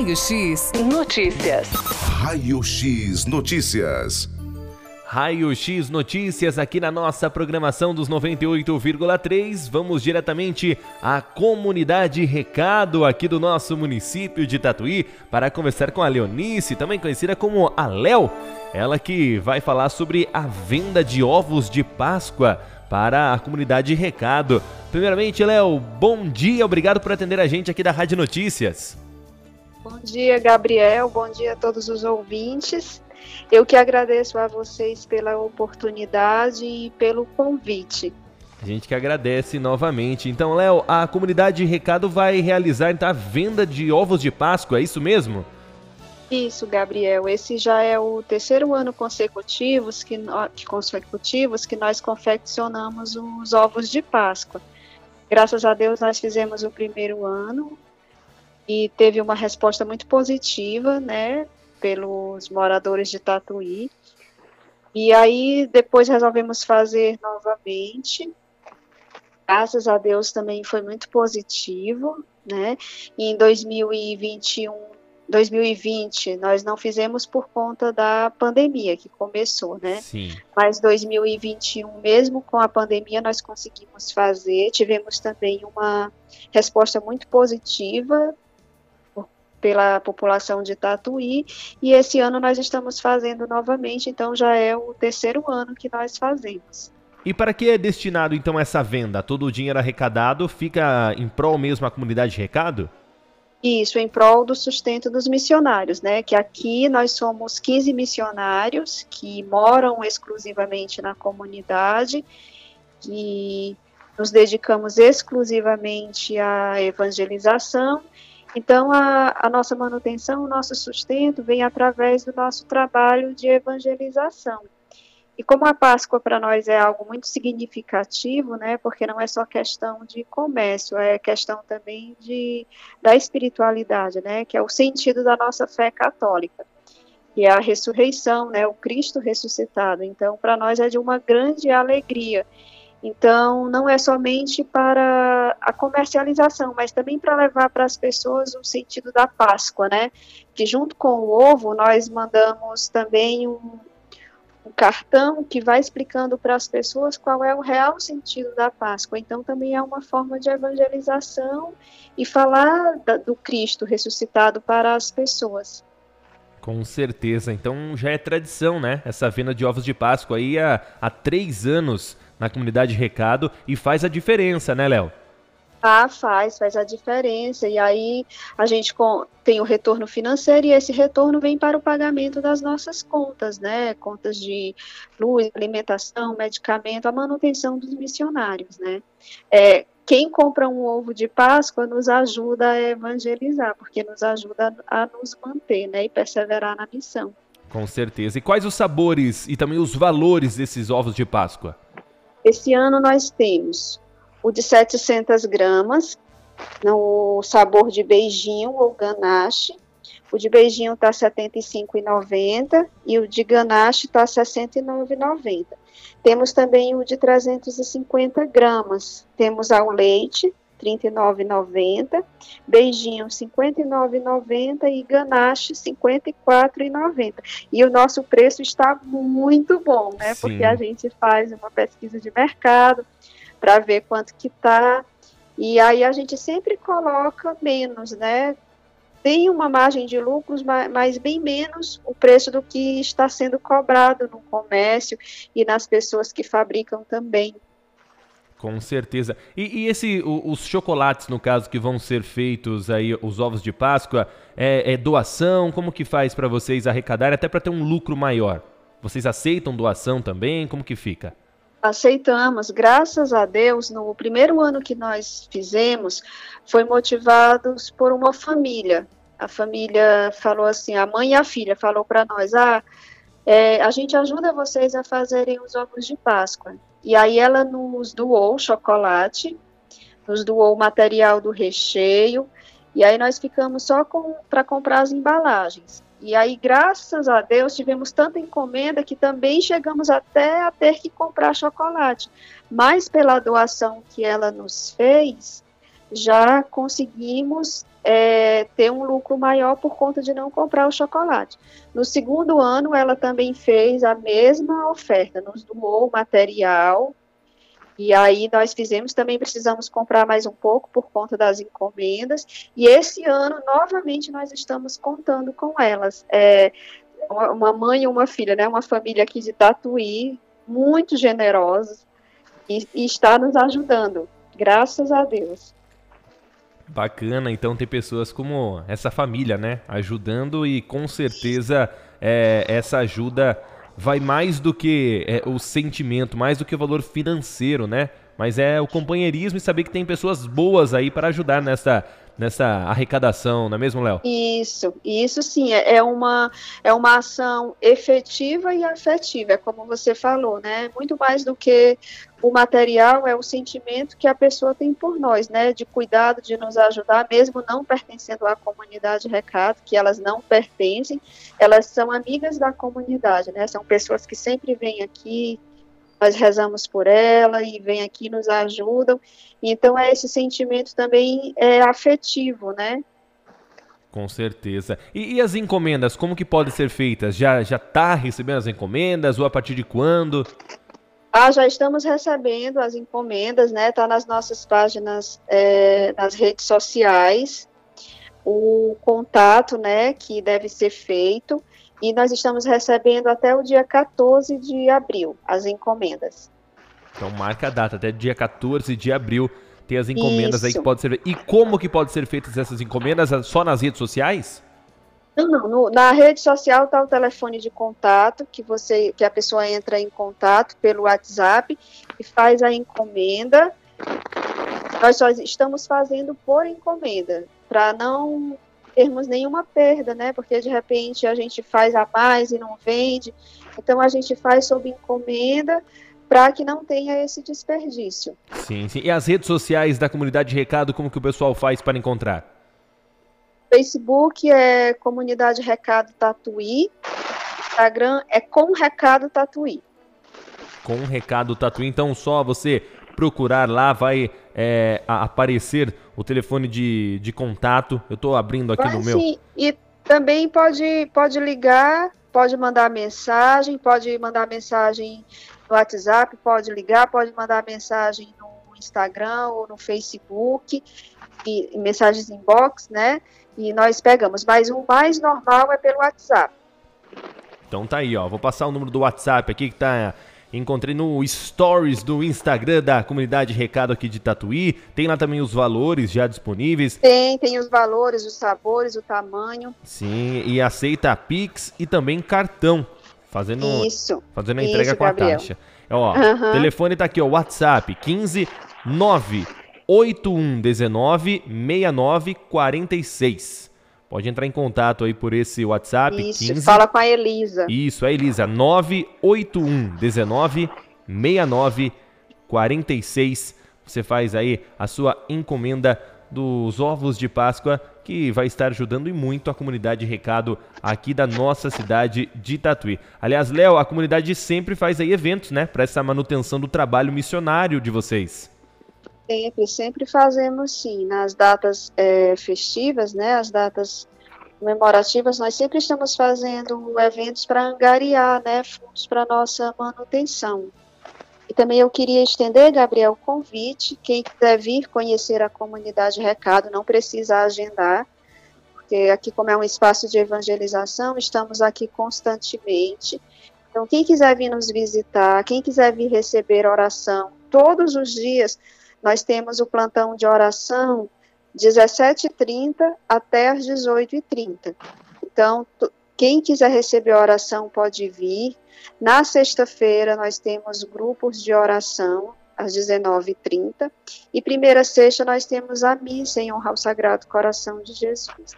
Raio X Notícias. Raio X Notícias. Raio X Notícias aqui na nossa programação dos 98,3. Vamos diretamente à comunidade Recado aqui do nosso município de Tatuí para conversar com a Leonice, também conhecida como a Léo. Ela que vai falar sobre a venda de ovos de Páscoa para a comunidade Recado. Primeiramente, Léo, bom dia, obrigado por atender a gente aqui da Rádio Notícias. Bom dia, Gabriel. Bom dia a todos os ouvintes. Eu que agradeço a vocês pela oportunidade e pelo convite. A gente que agradece novamente. Então, Léo, a comunidade Recado vai realizar então, a venda de ovos de Páscoa, é isso mesmo? Isso, Gabriel. Esse já é o terceiro ano consecutivos que, consecutivos que nós confeccionamos os ovos de Páscoa. Graças a Deus nós fizemos o primeiro ano e teve uma resposta muito positiva, né, pelos moradores de Tatuí. E aí depois resolvemos fazer novamente. Graças a Deus também foi muito positivo, né? E em 2021, 2020 nós não fizemos por conta da pandemia que começou, né? Sim. Mas 2021, mesmo com a pandemia, nós conseguimos fazer. Tivemos também uma resposta muito positiva pela população de Tatuí, e esse ano nós estamos fazendo novamente, então já é o terceiro ano que nós fazemos. E para que é destinado então essa venda? Todo o dinheiro arrecadado fica em prol mesmo à comunidade de recado? Isso, em prol do sustento dos missionários, né? Que aqui nós somos 15 missionários que moram exclusivamente na comunidade, que nos dedicamos exclusivamente à evangelização então, a, a, nossa manutenção, o nosso sustento vem através do nosso trabalho de evangelização. E como a Páscoa para nós é algo muito significativo, né, porque não é só questão de comércio, é questão também de, da espiritualidade, né, que é o sentido da nossa fé católica, que é a ressurreição, né, o Cristo ressuscitado. Então, para nós é de uma grande alegria então, não é somente para a comercialização, mas também para levar para as pessoas o sentido da Páscoa, né? Que junto com o ovo, nós mandamos também um, um cartão que vai explicando para as pessoas qual é o real sentido da Páscoa. Então, também é uma forma de evangelização e falar da, do Cristo ressuscitado para as pessoas. Com certeza. Então já é tradição, né? Essa venda de ovos de Páscoa aí há, há três anos na comunidade Recado e faz a diferença, né, Léo? Ah, faz, faz a diferença. E aí a gente tem o retorno financeiro e esse retorno vem para o pagamento das nossas contas, né? Contas de luz, alimentação, medicamento, a manutenção dos missionários, né? É, quem compra um ovo de Páscoa nos ajuda a evangelizar, porque nos ajuda a nos manter, né? E perseverar na missão. Com certeza. E quais os sabores e também os valores desses ovos de Páscoa? Esse ano nós temos o de 700 gramas, no sabor de beijinho ou ganache. O de beijinho está R$ 75,90 e o de ganache está R$ 69,90. Temos também o de 350 gramas. Temos ao leite, R$ 39,90, beijinho R$ 59,90 e ganache R$ 54,90. E o nosso preço está muito bom, né? Sim. Porque a gente faz uma pesquisa de mercado para ver quanto que está. E aí a gente sempre coloca menos, né? Tem uma margem de lucros, mas bem menos o preço do que está sendo cobrado no comércio e nas pessoas que fabricam também. Com certeza. E, e esse, o, os chocolates, no caso, que vão ser feitos aí, os ovos de Páscoa, é, é doação? Como que faz para vocês arrecadarem, até para ter um lucro maior? Vocês aceitam doação também? Como que fica? Aceitamos, graças a Deus, no primeiro ano que nós fizemos, foi motivados por uma família. A família falou assim, a mãe e a filha falou para nós, ah, é, a gente ajuda vocês a fazerem os ovos de Páscoa. E aí ela nos doou chocolate, nos doou o material do recheio, e aí nós ficamos só para comprar as embalagens. E aí, graças a Deus, tivemos tanta encomenda que também chegamos até a ter que comprar chocolate. Mas pela doação que ela nos fez, já conseguimos é, ter um lucro maior por conta de não comprar o chocolate. No segundo ano, ela também fez a mesma oferta, nos doou material, e aí nós fizemos, também precisamos comprar mais um pouco por conta das encomendas, e esse ano, novamente, nós estamos contando com elas. É, uma mãe e uma filha, né, uma família aqui de Tatuí, muito generosos, e, e está nos ajudando, graças a Deus. Bacana, então ter pessoas como essa família, né? Ajudando e com certeza é, essa ajuda vai mais do que é, o sentimento, mais do que o valor financeiro, né? Mas é o companheirismo e saber que tem pessoas boas aí para ajudar nessa, nessa arrecadação, não é mesmo, Léo? Isso, isso sim, é, é uma, é uma ação efetiva e afetiva, é como você falou, né? Muito mais do que o material, é o sentimento que a pessoa tem por nós, né? De cuidado, de nos ajudar, mesmo não pertencendo à comunidade Recado, que elas não pertencem, elas são amigas da comunidade, né? São pessoas que sempre vêm aqui, nós rezamos por ela e vem aqui nos ajudam. Então é esse sentimento também é afetivo, né? Com certeza. E, e, as encomendas, como que podem ser feitas? Já já está recebendo as encomendas ou a partir de quando? Ah, já estamos recebendo as encomendas, né? Está nas nossas páginas, é, nas redes sociais, o contato, né, que deve ser feito e nós estamos recebendo até o dia 14 de abril as encomendas. Então marca a data, até dia 14 de abril tem as encomendas Isso. aí que pode ser. E como que pode ser feitas essas encomendas? Só nas redes sociais? Não, não. No, na rede social está o telefone de contato que você, que a pessoa entra em contato pelo WhatsApp e faz a encomenda. Nós só estamos fazendo por encomenda para não termos nenhuma perda, né? Porque de repente a gente faz a mais e não vende. Então a gente faz sob encomenda para que não tenha esse desperdício. Sim, sim. E as redes sociais da comunidade Recado, como que o pessoal faz para encontrar? Facebook é Comunidade Recado Tatuí. Instagram é Com Recado Tatuí. Com Recado Tatuí. Então só você procurar lá vai é, aparecer o telefone de, de contato. Eu estou abrindo aqui Vai, no meu. Sim, e também pode, pode ligar, pode mandar mensagem, pode mandar mensagem no WhatsApp, pode ligar, pode mandar mensagem no Instagram ou no Facebook, e, mensagens inbox, né? E nós pegamos. Mas o mais normal é pelo WhatsApp. Então tá aí, ó. Vou passar o número do WhatsApp aqui que tá Encontrei no Stories do Instagram da comunidade Recado aqui de Tatuí. Tem lá também os valores já disponíveis. Tem, tem os valores, os sabores, o tamanho. Sim, e aceita Pix e também cartão. Fazendo, isso, fazendo a entrega isso, com Gabriel. a taxa. Ó, uhum. telefone tá aqui, ó, WhatsApp 15 9 8119 6946. Pode entrar em contato aí por esse WhatsApp. Isso, 15... fala com a Elisa. Isso, a Elisa, 981 19 69 46. Você faz aí a sua encomenda dos ovos de Páscoa, que vai estar ajudando e muito a comunidade Recado aqui da nossa cidade de Tatuí. Aliás, Léo, a comunidade sempre faz aí eventos, né, para essa manutenção do trabalho missionário de vocês. Sempre, sempre fazemos sim. Nas datas é, festivas, né, as datas comemorativas, nós sempre estamos fazendo eventos para angariar né, fundos para nossa manutenção. E também eu queria estender, Gabriel, o convite. Quem quiser vir conhecer a comunidade Recado, não precisa agendar, porque aqui, como é um espaço de evangelização, estamos aqui constantemente. Então, quem quiser vir nos visitar, quem quiser vir receber oração todos os dias, nós temos o plantão de oração 17h30 até as 18h30. Então, quem quiser receber oração pode vir. Na sexta-feira, nós temos grupos de oração às 19h30. E primeira sexta, nós temos a missa em honra ao Sagrado Coração de Jesus.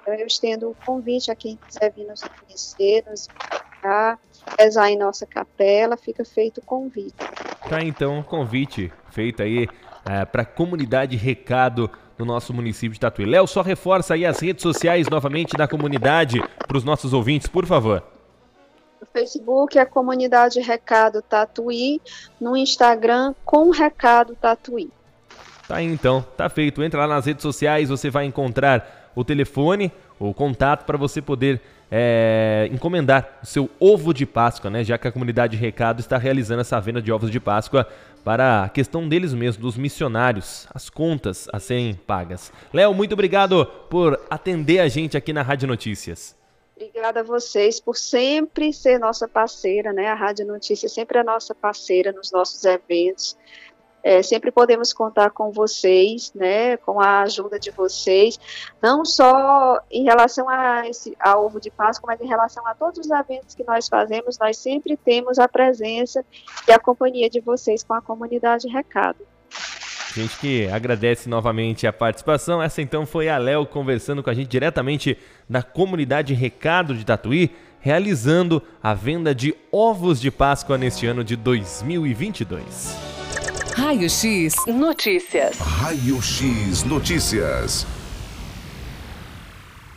Então, eu estendo o convite a quem quiser vir nos conhecer, nos visitar, rezar em nossa capela, fica feito o convite. Tá, então, convite feito aí é, para a comunidade Recado no nosso município de Tatuí. Léo, só reforça aí as redes sociais novamente da comunidade para os nossos ouvintes, por favor. No Facebook é a comunidade Recado Tatuí, no Instagram com Recado Tatuí. Tá aí então, tá feito. Entra lá nas redes sociais, você vai encontrar o telefone, o contato para você poder é, encomendar o seu ovo de Páscoa, né? Já que a comunidade Recado está realizando essa venda de ovos de Páscoa para a questão deles mesmos, dos missionários, as contas a serem pagas. Léo, muito obrigado por atender a gente aqui na Rádio Notícias. Obrigada a vocês por sempre ser nossa parceira, né? A Rádio Notícias sempre é nossa parceira nos nossos eventos. É, sempre podemos contar com vocês, né, com a ajuda de vocês, não só em relação a esse a ovo de Páscoa, mas em relação a todos os eventos que nós fazemos, nós sempre temos a presença e a companhia de vocês com a comunidade Recado. Gente que agradece novamente a participação. Essa então foi a Léo conversando com a gente diretamente da comunidade Recado de Tatuí, realizando a venda de ovos de Páscoa neste ano de 2022. Raio X Notícias. Raio X Notícias.